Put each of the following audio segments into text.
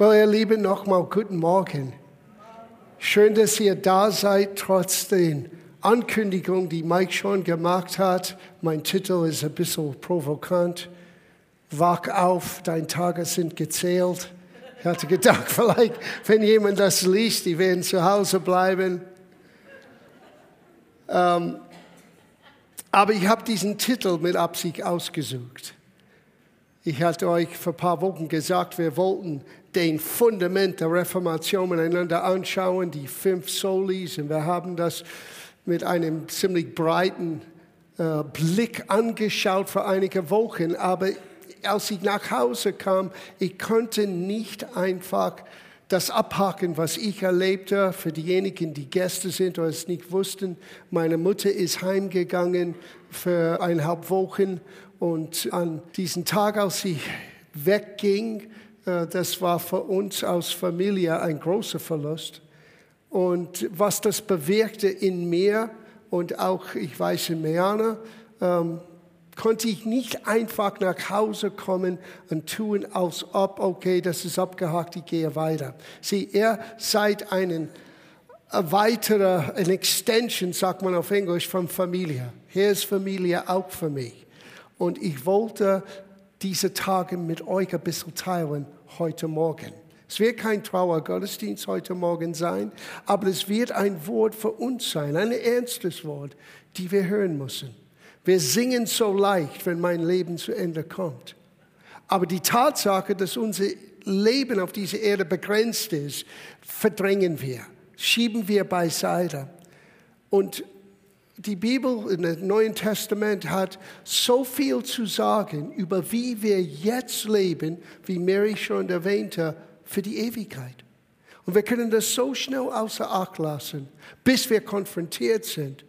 Well, ihr Lieben, nochmal guten Morgen. Schön, dass ihr da seid, trotz den Ankündigungen, die Mike schon gemacht hat. Mein Titel ist ein bisschen provokant. Wach auf, deine Tage sind gezählt. Ich hatte gedacht, vielleicht, wenn jemand das liest, die werden zu Hause bleiben. Ähm, aber ich habe diesen Titel mit Absicht ausgesucht. Ich hatte euch vor ein paar Wochen gesagt, wir wollten den Fundament der Reformation miteinander anschauen, die fünf Solis, und wir haben das mit einem ziemlich breiten äh, Blick angeschaut vor einigen Wochen. Aber als ich nach Hause kam, ich konnte nicht einfach das abhaken, was ich erlebte. Für diejenigen, die Gäste sind oder es nicht wussten, meine Mutter ist heimgegangen für eineinhalb Wochen und an diesem Tag, als sie wegging, das war für uns als Familie ein großer Verlust. Und was das bewirkte in mir und auch, ich weiß, in Meana, ähm, konnte ich nicht einfach nach Hause kommen und tun, als ob, okay, das ist abgehakt, ich gehe weiter. Sie, er seid einen weiterer, eine Extension, sagt man auf Englisch, von Familie. Hier ist Familie auch für mich. Und ich wollte diese Tage mit euch ein bisschen teilen heute Morgen. Es wird kein Trauergottesdienst heute Morgen sein, aber es wird ein Wort für uns sein, ein ernstes Wort, die wir hören müssen. Wir singen so leicht, wenn mein Leben zu Ende kommt. Aber die Tatsache, dass unser Leben auf dieser Erde begrenzt ist, verdrängen wir, schieben wir beiseite. Und die Bibel im Neuen Testament hat so viel zu sagen über wie wir jetzt leben, wie Mary schon erwähnte, für die Ewigkeit. Und wir können das so schnell außer Acht lassen, bis wir konfrontiert sind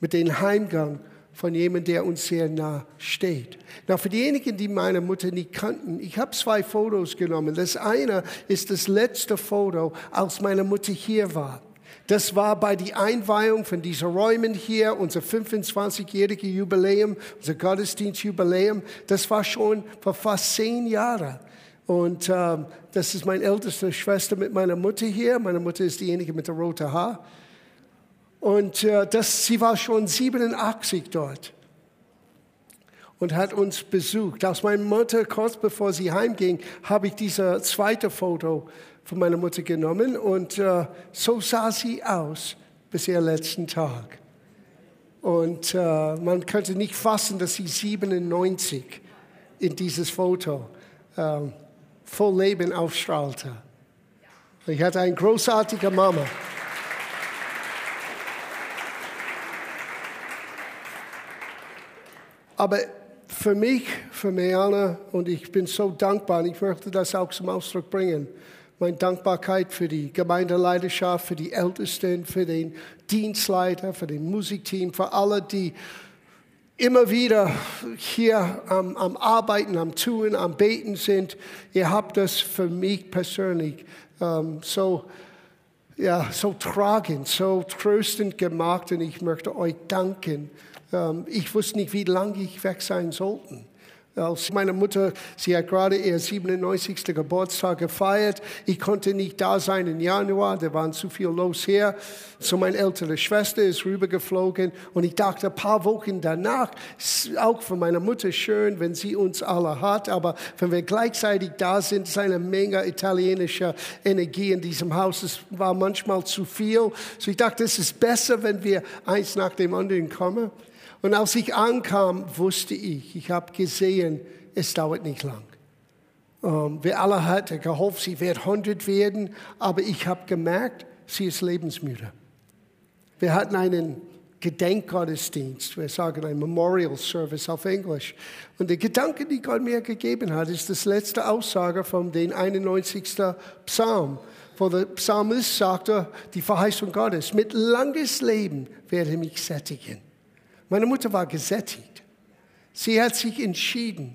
mit dem Heimgang von jemandem, der uns sehr nah steht. Na, für diejenigen, die meine Mutter nicht kannten, ich habe zwei Fotos genommen. Das eine ist das letzte Foto, als meine Mutter hier war. Das war bei der Einweihung von diesen Räumen hier, unser 25-jähriges Jubiläum, unser Gottesdienstjubiläum. Das war schon vor fast zehn Jahren. Und ähm, das ist meine älteste Schwester mit meiner Mutter hier. Meine Mutter ist diejenige mit der roten Haar. Und äh, das, sie war schon 87 dort und hat uns besucht. Aus meiner Mutter, kurz bevor sie heimging, habe ich dieses zweite Foto von meiner Mutter genommen und äh, so sah sie aus bis ihr letzten Tag. Und äh, man könnte nicht fassen, dass sie 97 in dieses Foto äh, voll Leben aufstrahlte. Ich hatte eine großartige Mama. Aber für mich, für Meana, und ich bin so dankbar, und ich möchte das auch zum Ausdruck bringen, meine Dankbarkeit für die Gemeindeleidenschaft, für die Ältesten, für den Dienstleiter, für den Musikteam, für alle, die immer wieder hier am, am Arbeiten, am Tun, am Beten sind. Ihr habt das für mich persönlich ähm, so, ja, so tragend, so tröstend gemacht und ich möchte euch danken. Ähm, ich wusste nicht, wie lange ich weg sein sollte. Als meine Mutter, sie hat gerade ihr 97. Geburtstag gefeiert. Ich konnte nicht da sein im Januar, da war zu viel los hier. So meine ältere Schwester ist rübergeflogen und ich dachte ein paar Wochen danach, auch für meine Mutter schön, wenn sie uns alle hat, aber wenn wir gleichzeitig da sind, ist eine Menge italienischer Energie in diesem Haus. Es war manchmal zu viel. So ich dachte, es ist besser, wenn wir eins nach dem anderen kommen. Und als ich ankam, wusste ich, ich habe gesehen, es dauert nicht lang. Um, ähm, wir alle hatten gehofft, sie wird 100 werden, aber ich habe gemerkt, sie ist lebensmüde. Wir hatten einen Gedenkgottesdienst, wir sagen ein Memorial Service auf Englisch. Und der Gedanke, die Gott mir gegeben hat, ist das letzte Aussage von den 91. Psalm, wo der Psalmist sagte, die Verheißung Gottes, mit langes Leben werde ich mich sättigen. Meine Mutter war gesättigt. Sie hat sich entschieden,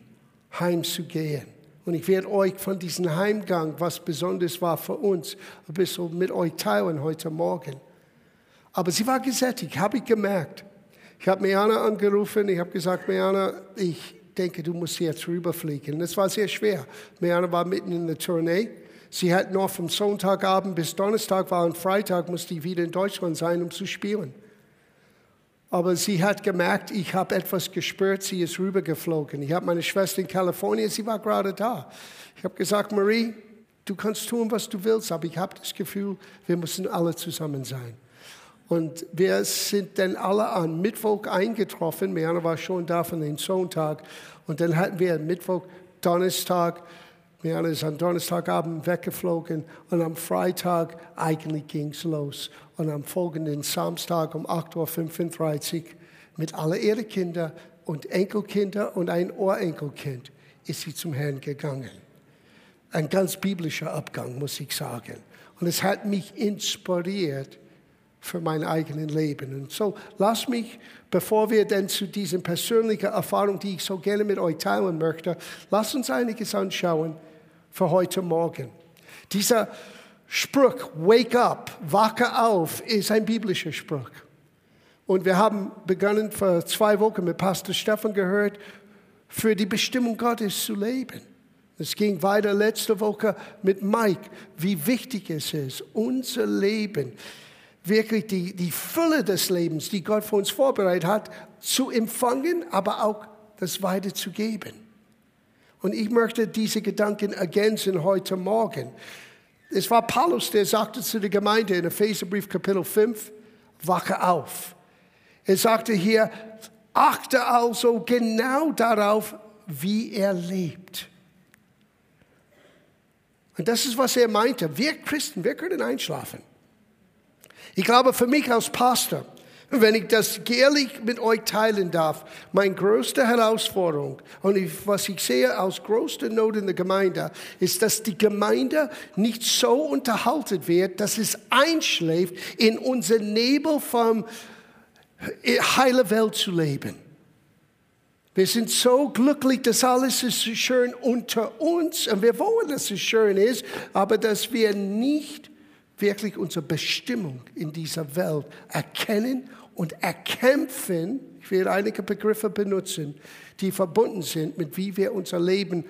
heimzugehen. Und ich werde euch von diesem Heimgang, was besonders war für uns, ein bisschen mit euch teilen heute Morgen. Aber sie war gesättigt, habe ich gemerkt. Ich habe Meana angerufen, ich habe gesagt, Meana, ich denke, du musst jetzt rüberfliegen. Das war sehr schwer. Meana war mitten in der Tournee. Sie hat nur vom Sonntagabend bis Donnerstag war und Freitag musste ich wieder in Deutschland sein, um zu spielen. Aber sie hat gemerkt, ich habe etwas gespürt, sie ist rübergeflogen. Ich habe meine Schwester in Kalifornien, sie war gerade da. Ich habe gesagt, Marie, du kannst tun, was du willst, aber ich habe das Gefühl, wir müssen alle zusammen sein. Und wir sind dann alle an Mittwoch eingetroffen. Miana war schon da von dem Sonntag. Und dann hatten wir Mittwoch, Donnerstag. Miana ist am Donnerstagabend weggeflogen. Und am Freitag eigentlich ging es los. Und am folgenden Samstag um 8.35 Uhr mit allen ihren Kindern und Enkelkinder und ein Urenkelkind ist sie zum Herrn gegangen. Ein ganz biblischer Abgang, muss ich sagen. Und es hat mich inspiriert, für mein eigenes Leben. Und so lass mich, bevor wir denn zu diesen persönlichen Erfahrungen, die ich so gerne mit euch teilen möchte, lass uns einiges anschauen für heute Morgen. Dieser Spruch, wake up, wache auf, ist ein biblischer Spruch. Und wir haben begonnen vor zwei Wochen mit Pastor Stefan gehört, für die Bestimmung Gottes zu leben. Es ging weiter letzte Woche mit Mike, wie wichtig es ist, unser Leben wirklich die, die Fülle des Lebens, die Gott für uns vorbereitet hat, zu empfangen, aber auch das weiterzugeben. Und ich möchte diese Gedanken ergänzen heute Morgen. Es war Paulus, der sagte zu der Gemeinde in Epheserbrief Kapitel 5, wache auf. Er sagte hier, achte also genau darauf, wie er lebt. Und das ist, was er meinte. Wir Christen, wir können einschlafen. Ich glaube, für mich als Pastor, wenn ich das ehrlich mit euch teilen darf, meine größte Herausforderung und was ich sehe als größte Not in der Gemeinde, ist, dass die Gemeinde nicht so unterhalten wird, dass es einschläft, in unser Nebel vom äh, heile Welt zu leben. Wir sind so glücklich, dass alles ist schön unter uns und wir wollen, dass es schön ist, aber dass wir nicht wirklich unsere Bestimmung in dieser Welt erkennen und erkämpfen, ich will einige Begriffe benutzen, die verbunden sind mit wie wir unser Leben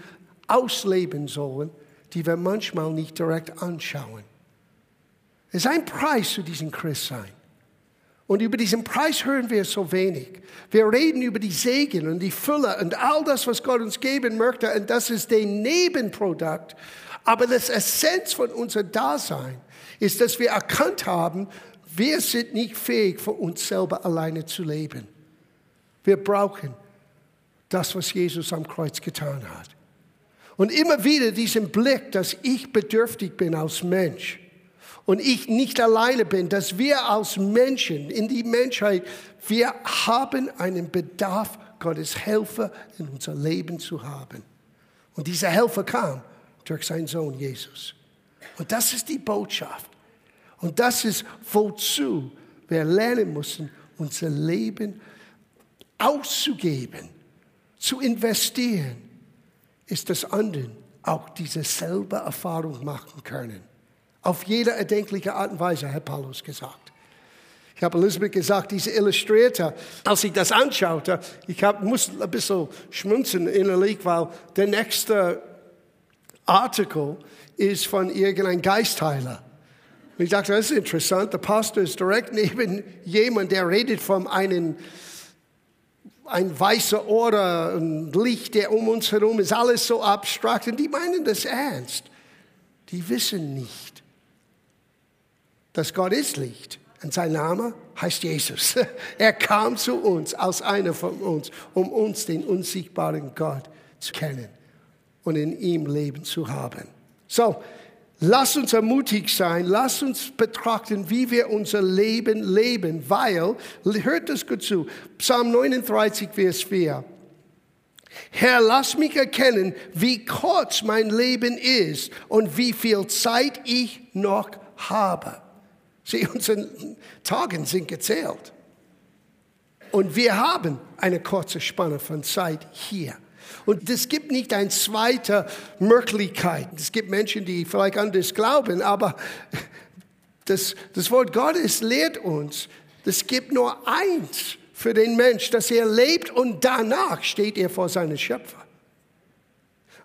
ausleben sollen, die wir manchmal nicht direkt anschauen. Es ist ein Preis zu diesem Christsein. Und über diesen Preis hören wir so wenig. Wir reden über die Segen und die Fülle und all das, was Gott uns geben möchte. Und das ist der Nebenprodukt. Aber das Essenz von unserem Dasein ist, dass wir erkannt haben, wir sind nicht fähig, für uns selber alleine zu leben. Wir brauchen das, was Jesus am Kreuz getan hat. Und immer wieder diesen Blick, dass ich bedürftig bin als Mensch und ich nicht alleine bin, dass wir als Menschen in die Menschheit, wir haben einen Bedarf, Gottes Helfer in unser Leben zu haben. Und dieser Helfer kam durch seinen Sohn Jesus. Und das ist die Botschaft. Und das ist, wozu wir lernen müssen, unser Leben auszugeben, zu investieren, ist das anderen auch diese selbe Erfahrung machen können. Auf jede erdenkliche Art und Weise, hat Paulus gesagt. Ich habe Elisabeth gesagt, diese Illustrator, als ich das anschaute, ich hab, musste ein bisschen schmunzeln innerlich, weil der nächste Artikel ist von irgendeinem Geistheiler. Und ich dachte, das ist interessant. Der Pastor ist direkt neben jemand, der redet von einem ein weißer Oder, ein Licht, der um uns herum ist, alles so abstrakt. Und die meinen das ernst. Die wissen nicht, dass Gott ist Licht. Und sein Name heißt Jesus. Er kam zu uns als einer von uns, um uns, den unsichtbaren Gott, zu kennen und in ihm Leben zu haben. So, Lass uns ermutigt sein, lass uns betrachten, wie wir unser Leben leben, weil, hört das gut zu, Psalm 39, Vers 4. Herr, lass mich erkennen, wie kurz mein Leben ist und wie viel Zeit ich noch habe. Sieh, unsere Tage sind gezählt. Und wir haben eine kurze Spanne von Zeit hier. Und es gibt nicht eine zweite Möglichkeit. Es gibt Menschen, die vielleicht anders glauben, aber das, das Wort Gottes lehrt uns, es gibt nur eins für den Mensch, dass er lebt und danach steht er vor seinem Schöpfer.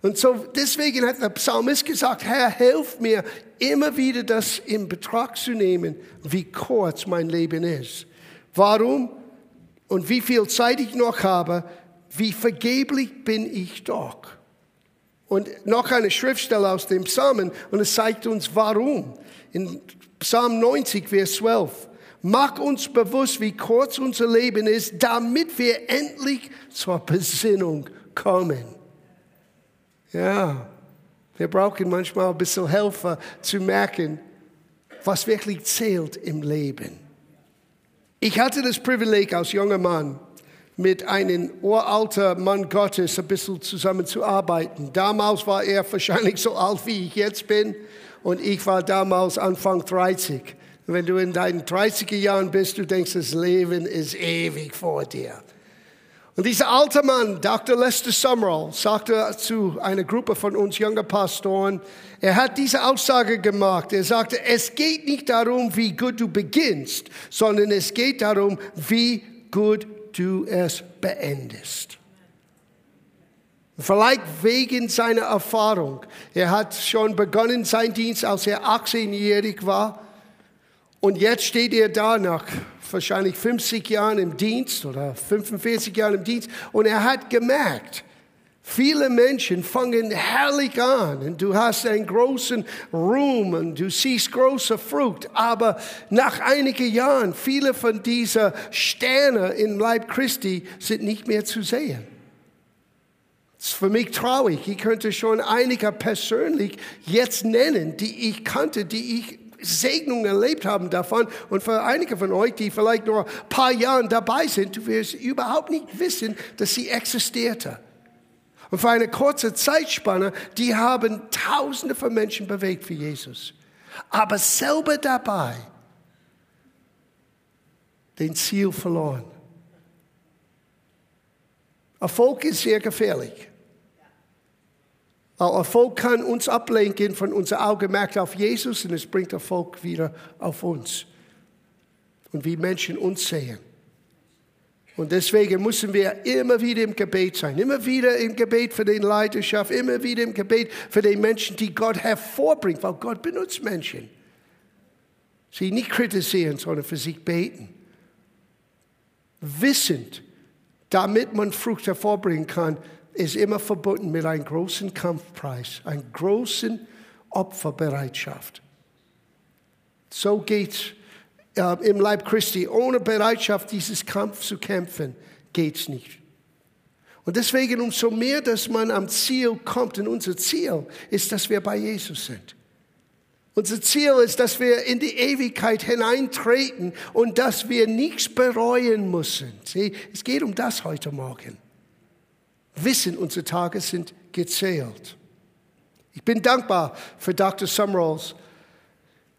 Und so deswegen hat der Psalmist gesagt, Herr, hilf mir, immer wieder das in Betracht zu nehmen, wie kurz mein Leben ist. Warum? Und wie viel Zeit ich noch habe, wie vergeblich bin ich doch. Und noch eine Schriftstelle aus dem Psalmen und es zeigt uns warum. In Psalm 90, Vers 12. Mach uns bewusst, wie kurz unser Leben ist, damit wir endlich zur Besinnung kommen. Ja, wir brauchen manchmal ein bisschen Helfer zu merken, was wirklich zählt im Leben. Ich hatte das Privileg als junger Mann, mit einem uralter Mann Gottes ein bisschen zusammenzuarbeiten. Damals war er wahrscheinlich so alt, wie ich jetzt bin, und ich war damals Anfang 30. Und wenn du in deinen 30er Jahren bist, du denkst, das Leben ist ewig vor dir. Und dieser alte Mann, Dr. Lester Summerall, sagte zu einer Gruppe von uns jungen Pastoren, er hat diese Aussage gemacht. Er sagte, es geht nicht darum, wie gut du beginnst, sondern es geht darum, wie gut du es beendest. Vielleicht wegen seiner Erfahrung. Er hat schon begonnen sein Dienst, als er 18-jährig war. Und jetzt steht er da nach wahrscheinlich 50 Jahren im Dienst oder 45 Jahren im Dienst. Und er hat gemerkt, Viele Menschen fangen herrlich an und du hast einen großen Ruhm und du siehst große Frucht. Aber nach einigen Jahren, viele von diesen Sterne im Leib Christi sind nicht mehr zu sehen. Das ist für mich traurig. Ich könnte schon einige persönlich jetzt nennen, die ich kannte, die ich Segnungen erlebt haben davon. Und für einige von euch, die vielleicht nur ein paar Jahre dabei sind, du wirst überhaupt nicht wissen, dass sie existierte. Und für eine kurze Zeitspanne, die haben Tausende von Menschen bewegt für Jesus. Aber selber dabei den Ziel verloren. Erfolg ist sehr gefährlich. Weil Erfolg kann uns ablenken von unser Augenmerk auf Jesus und es bringt Erfolg wieder auf uns. Und wie Menschen uns sehen. Und deswegen müssen wir immer wieder im Gebet sein, immer wieder im Gebet für den Leidenschaft, immer wieder im Gebet für den Menschen, die Gott hervorbringt, weil Gott benutzt Menschen. Sie nicht kritisieren, sondern für sich beten. Wissend, damit man Frucht hervorbringen kann, ist immer verbunden mit einem großen Kampfpreis, einer großen Opferbereitschaft. So geht's äh, im Leib Christi. Ohne Bereitschaft, dieses Kampf zu kämpfen, geht's nicht. Und deswegen umso mehr, dass man am Ziel kommt, und unser Ziel ist, dass wir bei Jesus sind. Unser Ziel ist, dass wir in die Ewigkeit hineintreten und dass wir nichts bereuen müssen. Sieh, es geht um das heute Morgen. Wissen, unsere Tage sind gezählt. Ich bin dankbar für Dr. Summeralls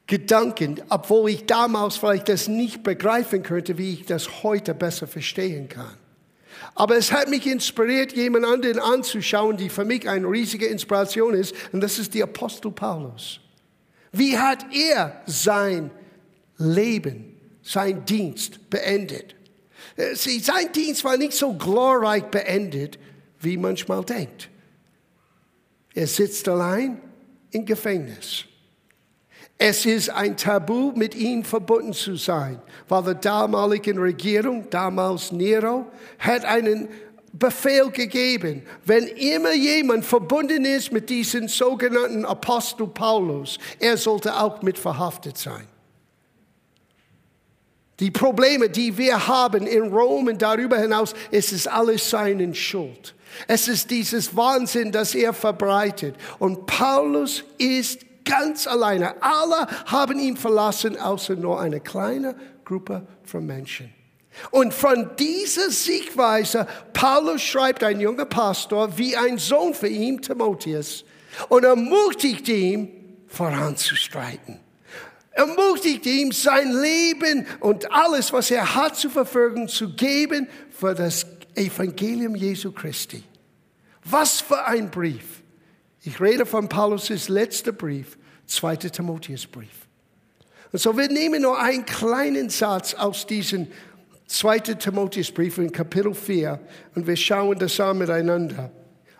Gedanken, obwohl ich damals vielleicht das nicht begreifen könnte, wie ich das heute besser verstehen kann. Aber es hat mich inspiriert, jemand anderen anzuschauen, die für mich eine riesige Inspiration ist, und das ist der Apostel Paulus. Wie hat er sein Leben, sein Dienst beendet? Äh, sein Dienst war nicht so glorreich beendet, wie manchmal denkt. Er sitzt allein im Gefängnis. Es ist ein Tabu, mit ihm verbunden zu sein, weil die damalige Regierung, damals Nero, hat einen Befehl gegeben, wenn immer jemand verbunden ist mit diesem sogenannten Apostel Paulus, er sollte auch mit verhaftet sein. Die Probleme, die wir haben in Rom und darüber hinaus, es ist alles seine Schuld. Es ist dieses Wahnsinn, das er verbreitet. Und Paulus ist ganz alleine. Alle haben ihn verlassen, außer nur eine kleine Gruppe von Menschen. Und von dieser Siegweise, Paulus schreibt ein junger Pastor wie ein Sohn für ihn, Timotheus, und ermutigt ihn, voranzustreiten. Ermutigt ihn, sein Leben und alles, was er hat zur Verfügung zu geben für das Evangelium Jesu Christi. Was für ein Brief. Ich rede von Paulus' letzter Brief, 2. Timotheusbrief. Und so, wir nehmen nur einen kleinen Satz aus diesem 2. Timotheusbrief in Kapitel 4 und wir schauen das an miteinander.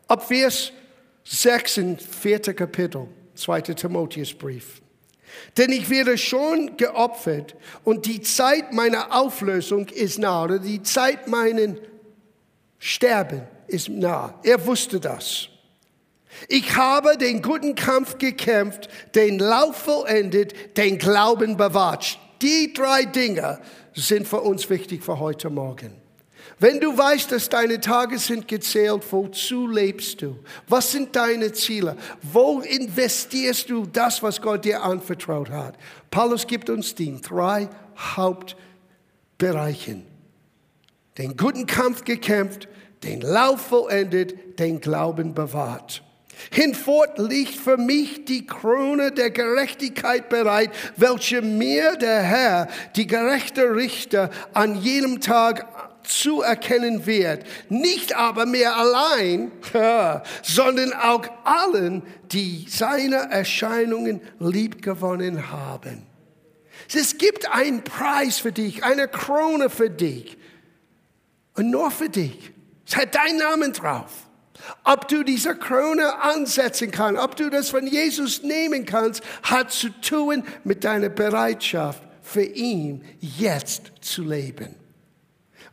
Ab Vers 6 in 4. Kapitel, 2. Timotheusbrief. Denn ich werde schon geopfert und die Zeit meiner Auflösung ist nah, oder die Zeit meinen Sterben ist nah. Er wusste das. Ich habe den guten Kampf gekämpft, den Lauf vollendet, den Glauben bewahrt. Die drei Dinge sind für uns wichtig für heute Morgen. Wenn du weißt, dass deine Tage sind gezählt, wozu lebst du? Was sind deine Ziele? Wo investierst du das, was Gott dir anvertraut hat? Paulus gibt uns die drei Hauptbereichen. Den guten Kampf gekämpft, den Lauf vollendet, den Glauben bewahrt. Hinfort liegt für mich die Krone der Gerechtigkeit bereit, welche mir der Herr, die gerechte Richter, an jenem Tag zuerkennen wird. Nicht aber mehr allein, sondern auch allen, die seine Erscheinungen liebgewonnen haben. Es gibt einen Preis für dich, eine Krone für dich. Und nur für dich. Es hat deinen Namen drauf. Ob du diese Krone ansetzen kannst, ob du das von Jesus nehmen kannst, hat zu tun mit deiner Bereitschaft, für ihn jetzt zu leben.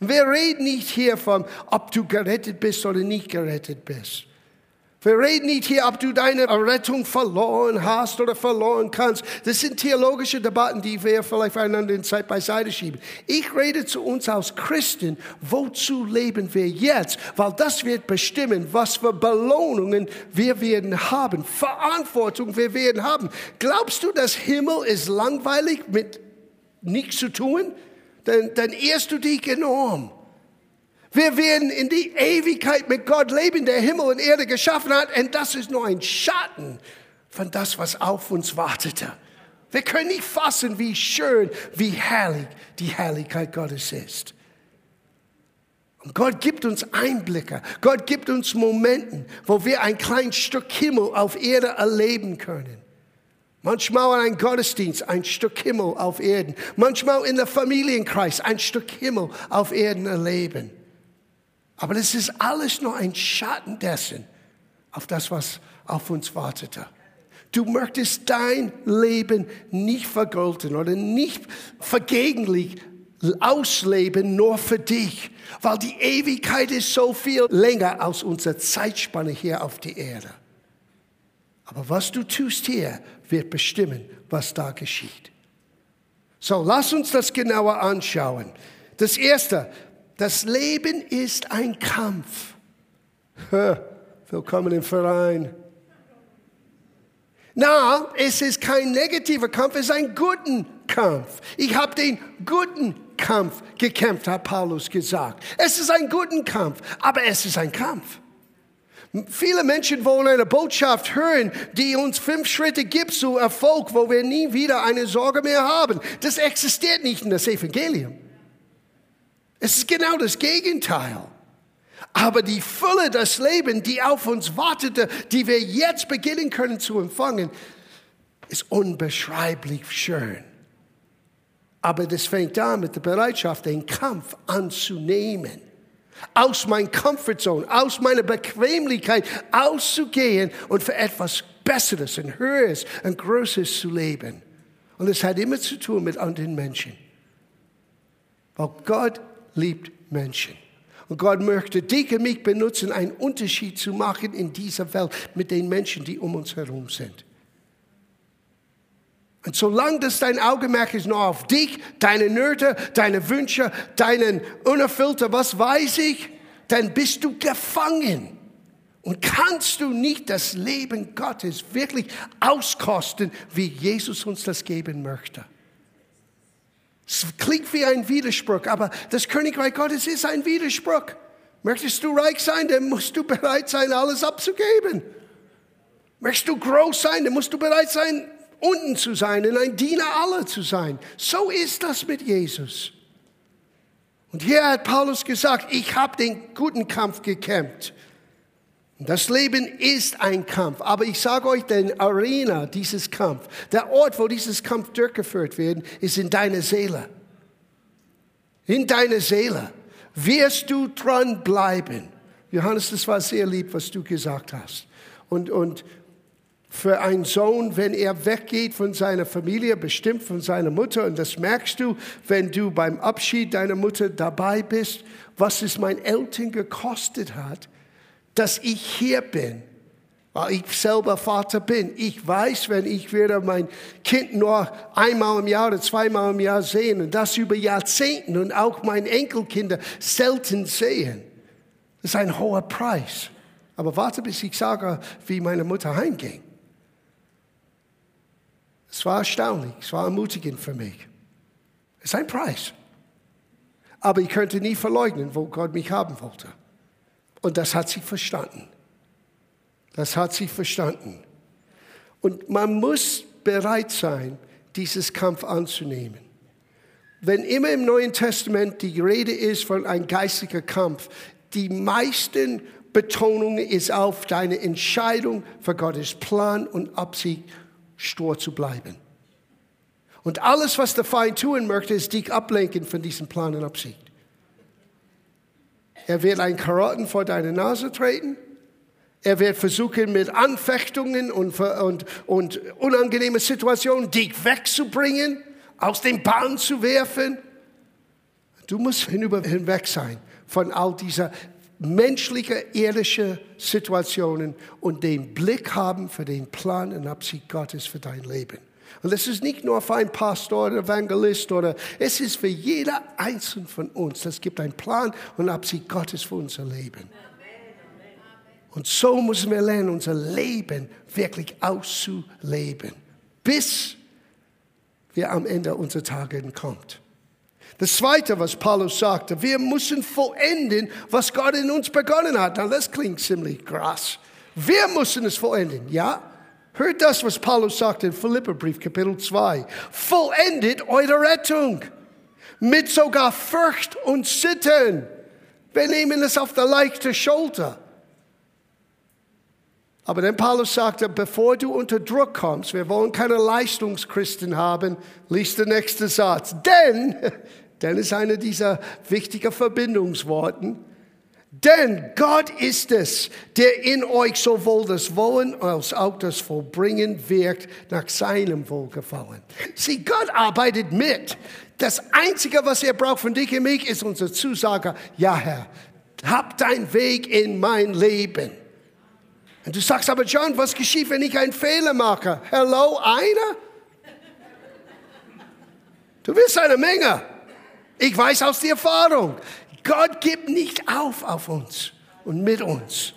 Wir reden nicht hier von, ob du gerettet bist oder nicht gerettet bist. Wir reden nicht hier, ob du deine Rettung verloren hast oder verloren kannst. Das sind theologische Debatten, die wir vielleicht einander in Zeit beiseite schieben. Ich rede zu uns als Christen, wozu leben wir jetzt? Weil das wird bestimmen, was für Belohnungen wir werden haben, Verantwortung wir werden haben. Glaubst du, das Himmel ist langweilig mit nichts zu tun? Dann, dann ehrst du dich enorm. Wir werden in die Ewigkeit mit Gott leben, der Himmel und Erde geschaffen hat. Und das ist nur ein Schatten von das, was auf uns wartete. Wir können nicht fassen, wie schön, wie herrlich die Herrlichkeit Gottes ist. Und Gott gibt uns Einblicke. Gott gibt uns Momente, wo wir ein kleines Stück Himmel auf Erde erleben können. Manchmal ein Gottesdienst, ein Stück Himmel auf Erden. Manchmal in der Familienkreis, ein Stück Himmel auf Erden erleben. Aber das ist alles nur ein Schatten dessen, auf das, was auf uns wartete. Du möchtest dein Leben nicht vergolten oder nicht vergegenlich ausleben, nur für dich, weil die Ewigkeit ist so viel länger als unsere Zeitspanne hier auf der Erde. Aber was du tust hier, wird bestimmen, was da geschieht. So, lass uns das genauer anschauen. Das erste, das Leben ist ein Kampf. Willkommen im Verein. Na, es ist kein negativer Kampf, es ist ein guter Kampf. Ich habe den guten Kampf gekämpft, hat Paulus gesagt. Es ist ein guter Kampf, aber es ist ein Kampf. Viele Menschen wollen eine Botschaft hören, die uns fünf Schritte gibt zu Erfolg, wo wir nie wieder eine Sorge mehr haben. Das existiert nicht in das Evangelium. Es ist genau das Gegenteil. Aber die Fülle des Lebens, die auf uns wartete, die wir jetzt beginnen können zu empfangen, ist unbeschreiblich schön. Aber das fängt an mit der Bereitschaft, den Kampf anzunehmen. Aus meiner Comfortzone, aus meiner Bequemlichkeit auszugehen und für etwas Besseres und Höheres und Größeres zu leben. Und es hat immer zu tun mit anderen Menschen. Weil Gott liebt Menschen. Und Gott möchte dich und mich benutzen, einen Unterschied zu machen in dieser Welt mit den Menschen, die um uns herum sind. Und solange das dein Augenmerk ist nur auf dich, deine Nöte, deine Wünsche, deinen unerfüllten, was weiß ich, dann bist du gefangen. Und kannst du nicht das Leben Gottes wirklich auskosten, wie Jesus uns das geben möchte. Es klingt wie ein Widerspruch, aber das Königreich Gottes ist ein Widerspruch. Möchtest du reich sein, dann musst du bereit sein, alles abzugeben. Möchtest du groß sein, dann musst du bereit sein, unten zu sein und ein Diener aller zu sein. So ist das mit Jesus. Und hier hat Paulus gesagt, ich habe den guten Kampf gekämpft. Das Leben ist ein Kampf, aber ich sage euch, der Arena dieses Kampf, der Ort, wo dieses Kampf durchgeführt wird, ist in deiner Seele. In deiner Seele wirst du dran bleiben. Johannes, das war sehr lieb, was du gesagt hast. Und, und für einen Sohn, wenn er weggeht von seiner Familie, bestimmt von seiner Mutter, und das merkst du, wenn du beim Abschied deiner Mutter dabei bist, was es mein Eltern gekostet hat, dass ich hier bin weil ich selber Vater bin. Ich weiß, wenn ich werde mein Kind nur einmal im Jahr oder zweimal im Jahr sehen und das über Jahrzehnte und auch meine Enkelkinder selten sehen. Das ist ein hoher Preis. Aber warte, bis ich sage, wie meine Mutter heimging. Es war erstaunlich, es war ermutigend für mich. Es ist ein Preis. Aber ich könnte nie verleugnen, wo Gott mich haben wollte. Und das hat sie verstanden. Das hat sie verstanden. Und man muss bereit sein, dieses Kampf anzunehmen. Wenn immer im Neuen Testament die Rede ist von einem geistiger Kampf, die meisten Betonungen ist auf deine Entscheidung für Gottes Plan und Absicht stur zu bleiben. Und alles, was der Feind tun möchte, ist dich ablenken von diesem Plan und Absicht. Er wird ein Karotten vor deine Nase treten er wird versuchen, mit Anfechtungen und, und, und unangenehmen Situationen dich wegzubringen, aus dem Bahn zu werfen. Du musst hinüber hinweg sein von all dieser menschlichen, irdischen Situationen und den Blick haben für den Plan und Absicht Gottes für dein Leben. Und das ist nicht nur für einen Pastor oder Evangelist oder es ist für jeder Einzelne von uns. Es gibt einen Plan und Absicht Gottes für unser Leben. Und so müssen wir lernen, unser Leben wirklich auszuleben, bis wir am Ende unserer Tage kommt. Das Zweite, was Paulus sagte, wir müssen vollenden, was Gott in uns begonnen hat. Na, das klingt ziemlich krass. Wir müssen es vollenden, ja? Hört das, was Paulus sagt in Philipperbrief, Kapitel 2. Vollendet eure Rettung mit sogar Furcht und Zittern. Wir nehmen es auf der leichten Schulter. Aber dann Paulus sagte, bevor du unter Druck kommst, wir wollen keine Leistungschristen haben, liest der nächste Satz. Denn, denn ist einer dieser wichtigen Verbindungsworten, denn Gott ist es, der in euch sowohl das Wollen als auch das Vollbringen wirkt nach seinem Wohlgefallen. Sieh, Gott arbeitet mit. Das Einzige, was er braucht von dich und mich, ist unsere Zusage, ja Herr, hab dein Weg in mein Leben. Und du sagst aber, John, was geschieht, wenn ich einen Fehler mache? Hello, einer? Du willst eine Menge. Ich weiß aus der Erfahrung, Gott gibt nicht auf auf uns und mit uns.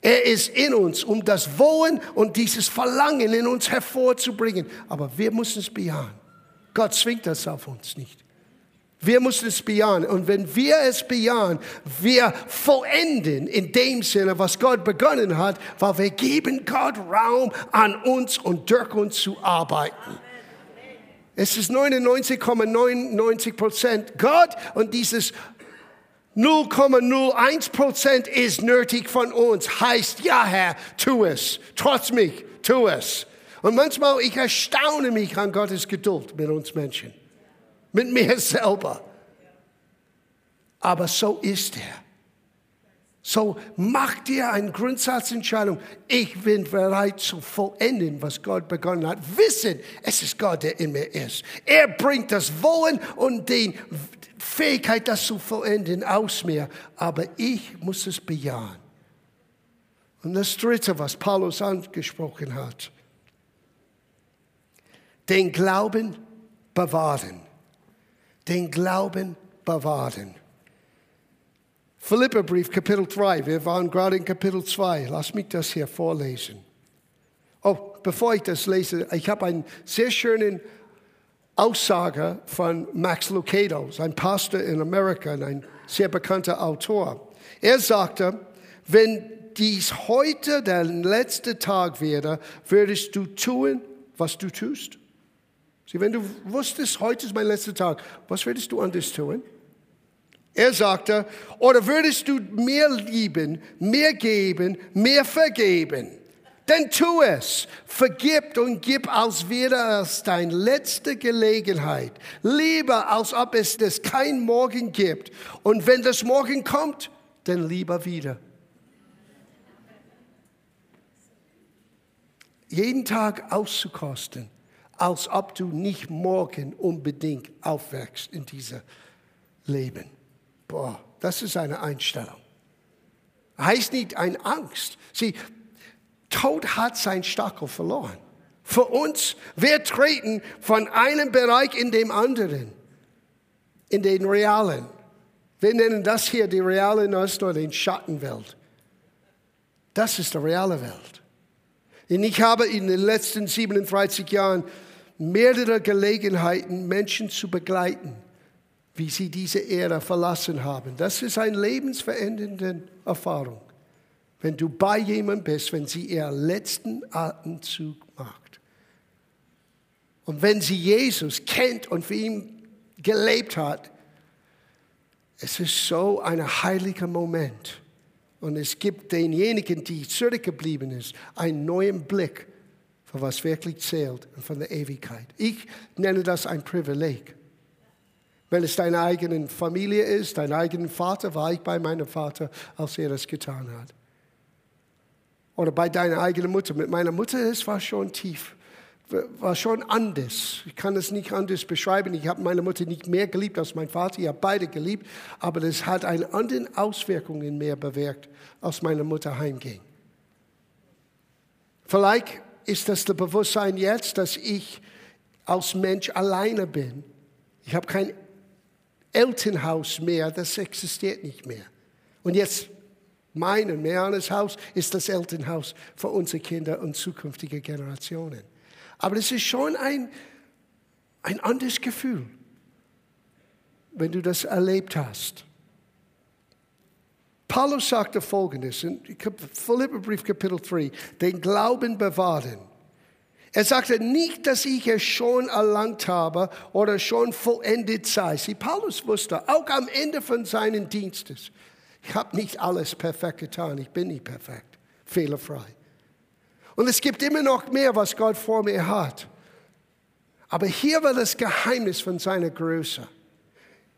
Er ist in uns, um das Wollen und dieses Verlangen in uns hervorzubringen. Aber wir müssen es bejahen. Gott zwingt das auf uns nicht. Wir müssen es bejahen. Und wenn wir es bejahen, wir vollenden in dem Sinne, was Gott begonnen hat, weil wir geben Gott Raum, an uns und durch uns zu arbeiten. Es ist 99,99 Prozent Gott und dieses 0,01 Prozent ist nötig von uns. Heißt, ja Herr, tu es. Trotz mich, tu es. Und manchmal, ich erstaune mich an Gottes Geduld mit uns Menschen mit mir selber. Aber so ist er. So mach dir eine Grundsatzentscheidung. Ich bin bereit zu vollenden, was Gott begonnen hat. Wissen, es ist Gott, der in mir ist. Er bringt das Wollen und die Fähigkeit, das zu vollenden, aus mir. Aber ich muss es bejahen. Und das Dritte, was Paulus angesprochen hat, den Glauben bewahren den Glauben bewahren. Philipperbrief, Kapitel 3. Wir waren gerade in Kapitel 2. Lass mich das hier vorlesen. Oh, bevor ich das lese, ich habe einen sehr schönen Aussage von Max Lucado, ein Pastor in Amerika, ein sehr bekannter Autor. Er sagte, wenn dies heute der letzte Tag wäre, würdest du tun, was du tust? Sie, wenn du wusstest, heute ist mein letzter Tag, was würdest du anders tun? Er sagte, oder würdest du mehr lieben, mehr geben, mehr vergeben? Dann tu es. Vergib und gib als wäre es deine letzte Gelegenheit. Lieber, als ob es das kein Morgen gibt. Und wenn das Morgen kommt, dann lieber wieder. jeden Tag auszukosten, als ob du nicht morgen unbedingt aufwächst in diesem Leben. Boah, das ist eine Einstellung. Heißt nicht eine Angst. Sieh, Tod hat sein Stachel verloren. Für uns, wir treten von einem Bereich in den anderen, in den realen. Wir nennen das hier die reale Ost oder die Schattenwelt. Das ist die reale Welt. Und ich habe in den letzten 37 Jahren mehrere Gelegenheiten, Menschen zu begleiten, wie sie diese Erde verlassen haben. Das ist eine lebensverändernde Erfahrung. Wenn du bei jemandem bist, wenn sie ihren letzten Atemzug macht. Und wenn sie Jesus kennt und für ihn gelebt hat, es ist so ein heiliger Moment. Und es gibt denjenigen, die zurückgeblieben ist, einen neuen Blick für was wirklich zählt und von der Ewigkeit. Ich nenne das ein Privileg. Wenn es deine eigene Familie ist, dein eigener Vater, war ich bei meinem Vater, als er das getan hat. Oder bei deiner eigenen Mutter. Mit meiner Mutter, es war schon tief war schon anders. Ich kann es nicht anders beschreiben. Ich habe meine Mutter nicht mehr geliebt als mein Vater. Ich habe beide geliebt, aber das hat eine andere Auswirkung in mir bewirkt, als meine Mutter heimging. Vielleicht ist das das Bewusstsein jetzt, dass ich als Mensch alleine bin. Ich habe kein Elternhaus mehr, das existiert nicht mehr. Und jetzt mein und Meanes Haus ist das Elternhaus für unsere Kinder und zukünftige Generationen. Aber es ist schon ein, ein anderes Gefühl, wenn du das erlebt hast. Paulus sagte folgendes in Philipperbrief Kapitel 3, den Glauben bewahren. Er sagte nicht, dass ich es schon erlangt habe oder schon vollendet sei. Sie, Paulus wusste, auch am Ende von seinen Dienstes, ich habe nicht alles perfekt getan, ich bin nicht perfekt, fehlerfrei. Und es gibt immer noch mehr, was Gott vor mir hat. Aber hier war das Geheimnis von seiner Größe.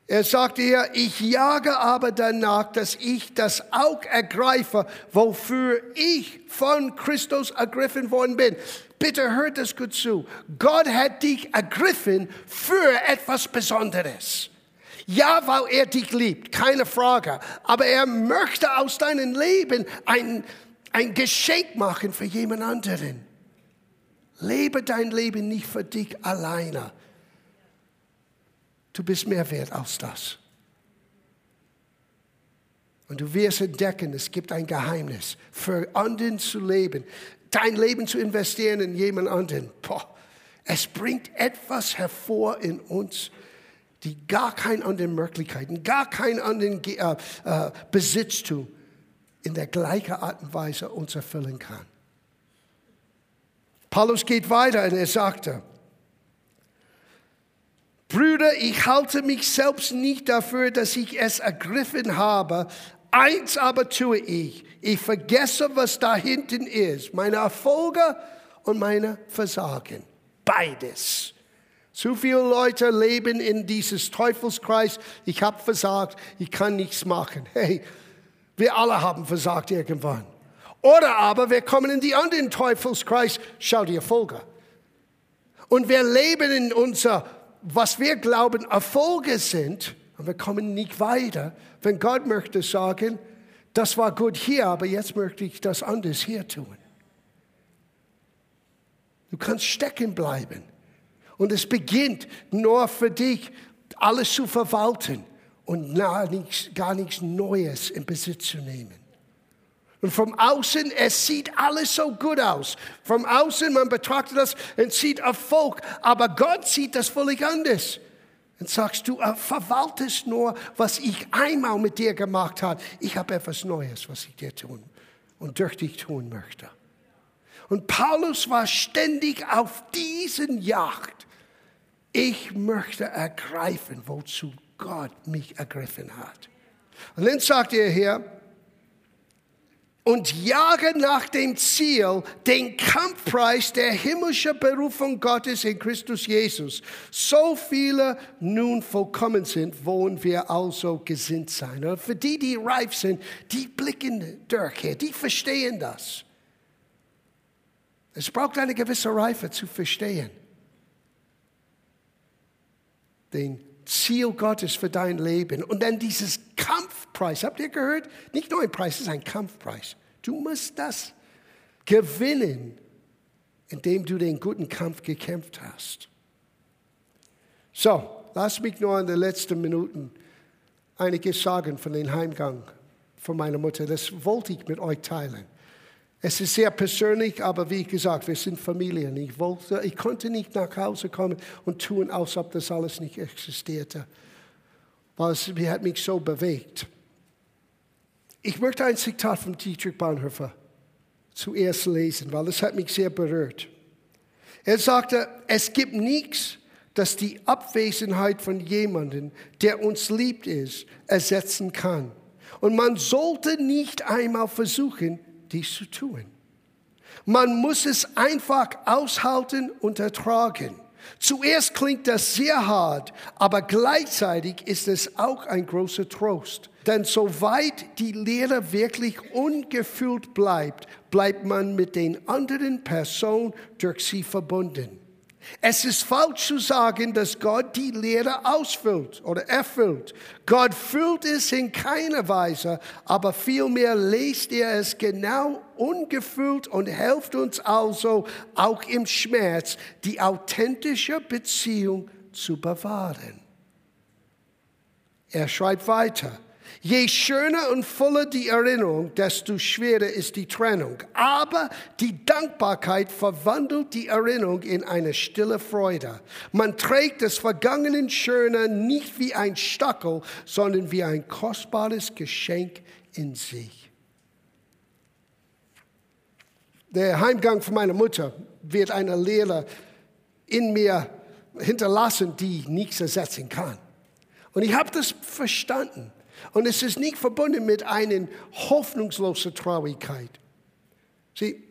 Er sagte hier, ich jage aber danach, dass ich das auch ergreife, wofür ich von Christus ergriffen worden bin. Bitte hört das gut zu. Gott hat dich ergriffen für etwas Besonderes. Ja, weil er dich liebt, keine Frage. Aber er möchte aus deinem Leben ein, ein Geschenk machen für jemand anderen. Lebe dein Leben nicht für dich alleine. Du bist mehr wert als das. Und du wirst entdecken, es gibt ein Geheimnis, für anderen zu leben, dein Leben zu investieren in jemand anderen. Boah, es bringt etwas hervor in uns, die gar keine anderen Möglichkeiten, gar keinen anderen äh, äh, Besitztum in der gleichen Art und Weise uns erfüllen kann. Paulus geht weiter und er sagte, Brüder, ich halte mich selbst nicht dafür, dass ich es ergriffen habe. Eins aber tue ich. Ich vergesse, was da hinten ist. Meine Erfolge und meine Versagen. Beides. Zu viele Leute leben in dieses Teufelskreis. Ich habe versagt. Ich kann nichts machen. Hey, wir alle haben versagt irgendwann. Oder aber wir kommen in die anderen Teufelskreis, schau dir Erfolge. Und wir leben in unser, was wir glauben, Erfolge sind, und wir kommen nicht weiter, wenn Gott möchte sagen, das war gut hier, aber jetzt möchte ich das anders hier tun. Du kannst stecken bleiben. Und es beginnt nur für dich, alles zu verwalten und gar nichts, gar nichts Neues in Besitz zu nehmen. Und vom Außen, es sieht alles so gut aus. Vom Außen, man betrachtet das und sieht Erfolg, aber Gott sieht das völlig anders. Und sagst du, äh, verwaltest nur, was ich einmal mit dir gemacht habe. Ich habe etwas Neues, was ich dir tun und durch dich tun möchte. Und Paulus war ständig auf diesen Jagd. Ich möchte ergreifen, wozu Gott mich ergriffen hat. Und dann sagt er hier, und jage nach dem Ziel, den Kampfpreis der himmlischen Berufung Gottes in Christus Jesus. So viele nun vollkommen sind, wollen wir also gesinnt sein. Und für die, die reif sind, die blicken durch hier, die verstehen das. Es braucht eine gewisse Reife zu verstehen. Den Ziel Gottes für dein Leben. Und dann dieses Kampfpreis. Habt ihr gehört? Nicht nur ein Preis, es ist ein Kampfpreis. Du musst das gewinnen, indem du den guten Kampf gekämpft hast. So, lass mich nur in den letzten Minuten einiges sagen von dem Heimgang von meiner Mutter. Das wollte ich mit euch teilen. Es ist sehr persönlich, aber wie gesagt, wir sind Familien. Ich, wollte, ich konnte nicht nach Hause kommen und tun, als ob das alles nicht existierte. Weil es hat mich so bewegt. Ich möchte ein Zitat von Dietrich Bonhoeffer zuerst lesen, weil es hat mich sehr berührt. Er sagte, es gibt nichts, das die Abwesenheit von jemandem, der uns liebt ist, ersetzen kann. Und man sollte nicht einmal versuchen, dies zu tun. Man muss es einfach aushalten und ertragen. Zuerst klingt das sehr hart, aber gleichzeitig ist es auch ein großer Trost. Denn soweit die Lehre wirklich ungefüllt bleibt, bleibt man mit den anderen Personen durch sie verbunden. Es ist falsch zu sagen, dass Gott die Lehre ausfüllt oder erfüllt. Gott füllt es in keiner Weise, aber vielmehr lässt er es genau ungefüllt und hilft uns also auch im Schmerz die authentische Beziehung zu bewahren. Er schreibt weiter. Je schöner und voller die Erinnerung, desto schwerer ist die Trennung. Aber die Dankbarkeit verwandelt die Erinnerung in eine stille Freude. Man trägt das vergangenen Schöne nicht wie ein Stackel, sondern wie ein kostbares Geschenk in sich. Der Heimgang von meiner Mutter wird eine Lehre in mir hinterlassen, die nichts ersetzen kann. Und ich habe das verstanden. Und es ist nicht verbunden mit einer hoffnungslosen Traurigkeit. Sieh,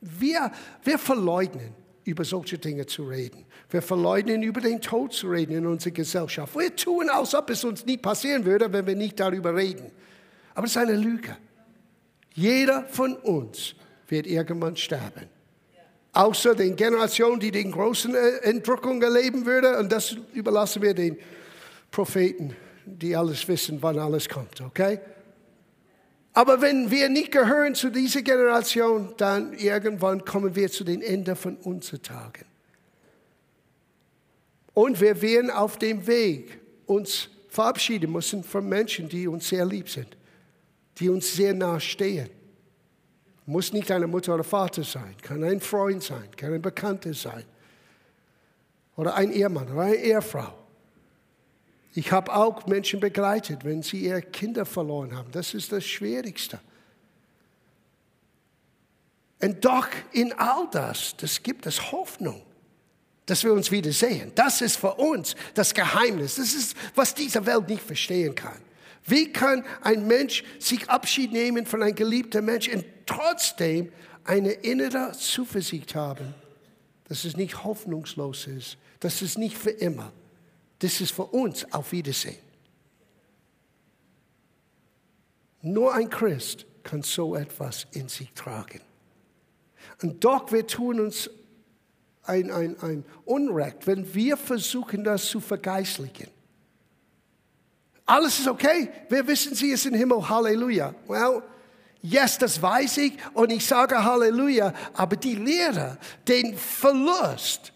wir, wir verleugnen, über solche Dinge zu reden. Wir verleugnen, über den Tod zu reden in unserer Gesellschaft. Wir tun, als ob es uns nie passieren würde, wenn wir nicht darüber reden. Aber es ist eine Lüge. Jeder von uns wird irgendwann sterben. Außer den Generationen, die den großen äh, Entrückung erleben würden. Und das überlassen wir den Propheten die alles wissen, wann alles kommt, okay? Aber wenn wir nicht gehören zu dieser Generation, dann irgendwann kommen wir zu den Ende von unseren Tagen. Und wir werden auf dem Weg uns verabschieden müssen von Menschen, die uns sehr lieb sind, die uns sehr nahe stehen. Muss nicht eine Mutter oder Vater sein, kann ein Freund sein, kann ein Bekannter sein oder ein Ehemann oder eine Ehefrau. Ich habe auch Menschen begleitet, wenn sie ihre Kinder verloren haben. Das ist das Schwierigste. Und doch in all das, das gibt es Hoffnung, dass wir uns wiedersehen. Das ist für uns das Geheimnis. Das ist, was diese Welt nicht verstehen kann. Wie kann ein Mensch sich Abschied nehmen von einem geliebten Mensch und trotzdem eine innere Zuversicht haben, dass es nicht hoffnungslos ist, dass es nicht für immer das ist für uns auf Wiedersehen. Nur ein Christ kann so etwas in sich tragen. Und doch, wir tun uns ein, ein, ein Unrecht, wenn wir versuchen, das zu vergeistlichen. Alles ist okay. Wir wissen, sie ist im Himmel. Halleluja. Well, yes, das weiß ich und ich sage Halleluja. Aber die Lehre, den Verlust,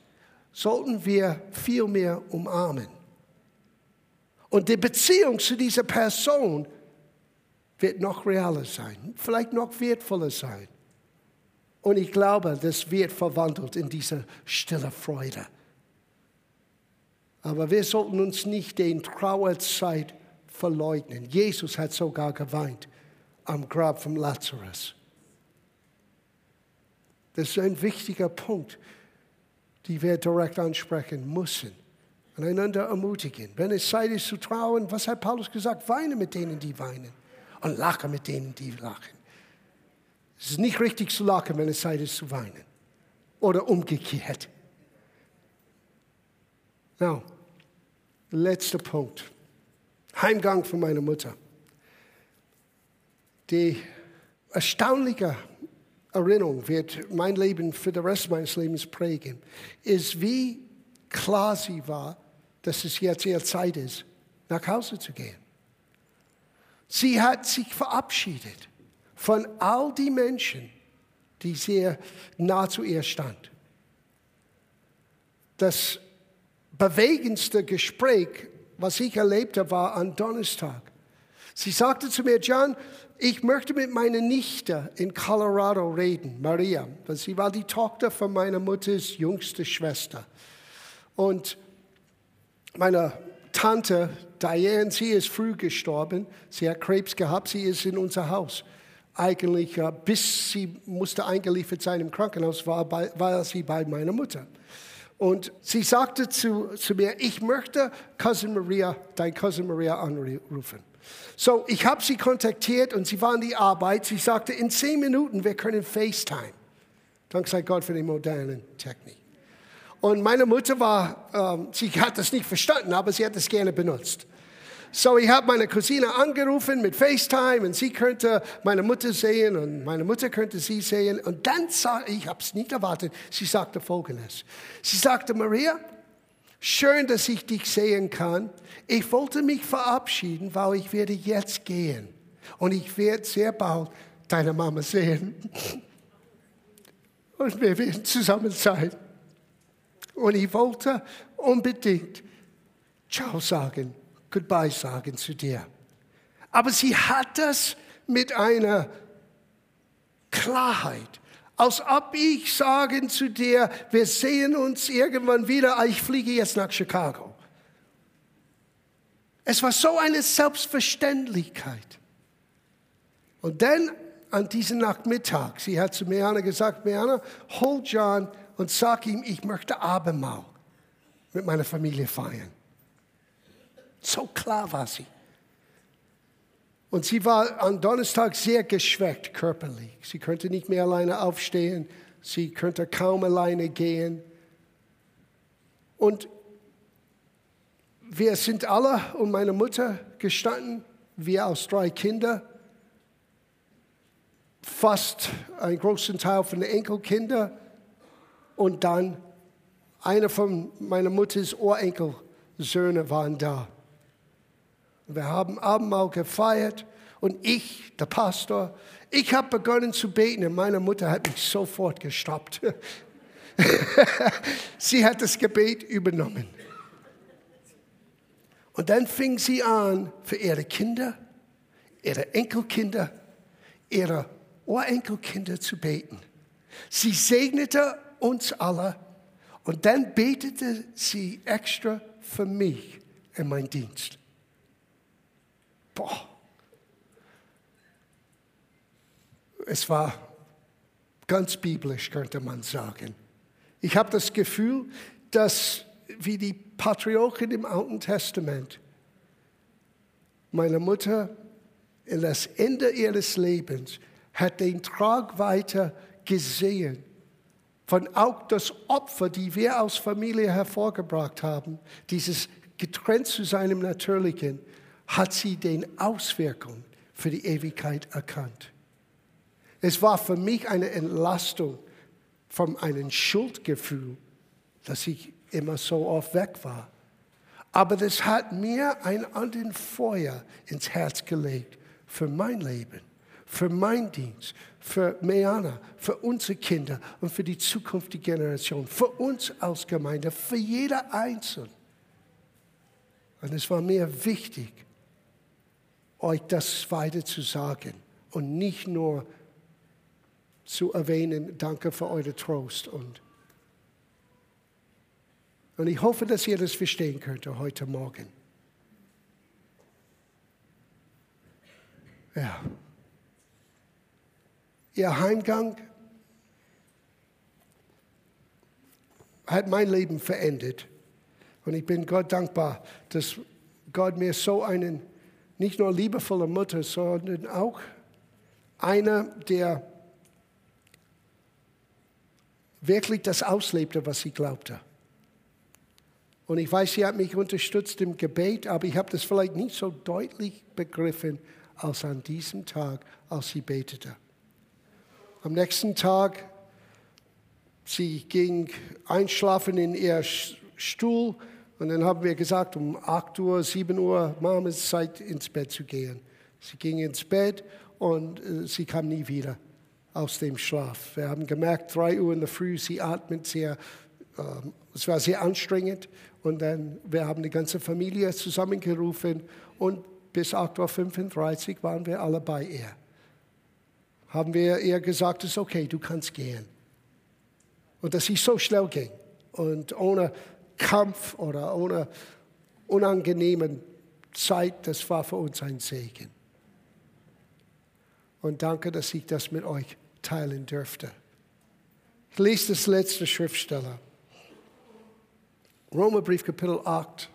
sollten wir viel mehr umarmen. Und die Beziehung zu dieser Person wird noch realer sein, vielleicht noch wertvoller sein. Und ich glaube, das wird verwandelt in diese stille Freude. Aber wir sollten uns nicht den Trauerzeit verleugnen. Jesus hat sogar geweint am Grab von Lazarus. Das ist ein wichtiger Punkt die wir direkt ansprechen müssen. Und einander ermutigen. Wenn es Zeit ist zu trauen, was hat Paulus gesagt? Weine mit denen, die weinen. Und lache mit denen, die lachen. Es ist nicht richtig zu lachen, wenn es Zeit ist zu weinen. Oder umgekehrt. Now, letzter Punkt. Heimgang von meiner Mutter. Die erstaunliche Erinnerung wird mein Leben für den Rest meines Lebens prägen, ist, wie klar sie war, dass es jetzt ihre Zeit ist, nach Hause zu gehen. Sie hat sich verabschiedet von all die Menschen, die sehr nah zu ihr stand. Das bewegendste Gespräch, was ich erlebte, war am Donnerstag. Sie sagte zu mir, John, ich möchte mit meiner Nichte in Colorado reden, Maria. Sie war die Tochter von meiner Mutters jüngster Schwester. Und meine Tante Diane, sie ist früh gestorben. Sie hat Krebs gehabt. Sie ist in unser Haus. Eigentlich, bis sie musste eingeliefert sein im Krankenhaus, war, bei, war sie bei meiner Mutter. Und sie sagte zu, zu mir, ich möchte Cousin Maria, dein Cousin Maria anrufen. So, ich habe sie kontaktiert und sie war in die Arbeit. Sie sagte, in zehn Minuten, wir können FaceTime. Dank sei Gott für die moderne Technik. Und meine Mutter war, ähm, sie hat das nicht verstanden, aber sie hat es gerne benutzt. So, ich habe meine Cousine angerufen mit FaceTime und sie könnte meine Mutter sehen und meine Mutter könnte sie sehen. Und dann sah ich, habe es nicht erwartet, sie sagte Folgendes. Sie sagte, Maria, schön, dass ich dich sehen kann. Ich wollte mich verabschieden, weil ich werde jetzt gehen. Und ich werde sehr bald deine Mama sehen. Und wir werden zusammen sein. Und ich wollte unbedingt Ciao sagen, Goodbye sagen zu dir. Aber sie hat das mit einer Klarheit, als ob ich sagen zu dir, wir sehen uns irgendwann wieder, ich fliege jetzt nach Chicago. Es war so eine Selbstverständlichkeit. Und dann an diesem Nachmittag, sie hat zu Meana gesagt, Meana, hol John und sag ihm, ich möchte Abendmahl mit meiner Familie feiern. So klar war sie. Und sie war am Donnerstag sehr geschwächt körperlich. Sie konnte nicht mehr alleine aufstehen. Sie konnte kaum alleine gehen. Und wir sind alle um meine Mutter gestanden, wir aus drei Kindern, fast einen großen Teil von den Enkelkindern und dann einer von meiner Mutters Urenkelsöhne waren da. Wir haben Abendmahl gefeiert und ich, der Pastor, ich habe begonnen zu beten und meine Mutter hat mich sofort gestoppt. sie hat das Gebet übernommen. Und dann fing sie an, für ihre Kinder, ihre Enkelkinder, ihre Urenkelkinder zu beten. Sie segnete uns alle. Und dann betete sie extra für mich in meinen Dienst. Boah. Es war ganz biblisch, könnte man sagen. Ich habe das Gefühl, dass wie die Patriarchen im Alten Testament meine Mutter in das Ende ihres Lebens hat den Trag weiter gesehen von auch das Opfer, die wir aus Familie hervorgebracht haben, dieses getrennt zu seinem Natürlichen, hat sie den Auswirkungen für die Ewigkeit erkannt. Es war für mich eine Entlastung von einem Schuldgefühl, dass ich immer so oft weg war. Aber das hat mir ein anderes Feuer ins Herz gelegt für mein Leben für meinen Dienst, für Meana, für unsere Kinder und für die zukünftige Generation, für uns als Gemeinde, für jeder Einzelne. Und es war mir wichtig, euch das weiter zu sagen und nicht nur zu erwähnen, danke für euren Trost. Und, und ich hoffe, dass ihr das verstehen könnt heute Morgen. Ja. Ihr Heimgang hat mein Leben verändert. Und ich bin Gott dankbar, dass Gott mir so einen, nicht nur liebevolle Mutter, sondern auch einer, der wirklich das auslebte, was sie glaubte. Und ich weiß, sie hat mich unterstützt im Gebet, aber ich habe das vielleicht nicht so deutlich begriffen als an diesem Tag, als sie betete. Am nächsten Tag, sie ging einschlafen in ihr Stuhl und dann haben wir gesagt, um 8 Uhr, 7 Uhr, Mama, es ist Zeit, ins Bett zu gehen. Sie ging ins Bett und äh, sie kam nie wieder aus dem Schlaf. Wir haben gemerkt, 3 Uhr in der Früh, sie atmet sehr, äh, es war sehr anstrengend. Und dann, wir haben die ganze Familie zusammengerufen und bis 8.35 Uhr waren wir alle bei ihr. Haben wir ihr gesagt, es ist okay, du kannst gehen. Und dass sie so schnell ging und ohne Kampf oder ohne unangenehmen Zeit, das war für uns ein Segen. Und danke, dass ich das mit euch teilen dürfte. Ich lese das letzte Schriftsteller. Römerbrief Kapitel 8.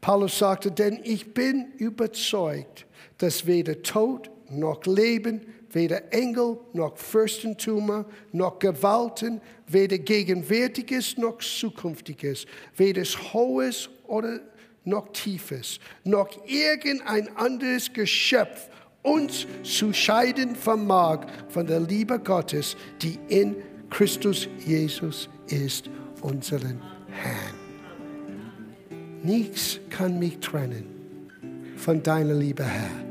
Paulus sagte, denn ich bin überzeugt, dass weder Tod noch Leben, weder Engel noch Fürstentümer noch Gewalten, weder Gegenwärtiges noch Zukünftiges, weder Hohes oder noch Tiefes, noch irgendein anderes Geschöpf uns zu scheiden vermag von der Liebe Gottes, die in Christus Jesus ist, unseren Herrn. Nichts kann mich trennen von deiner Liebe, Herr.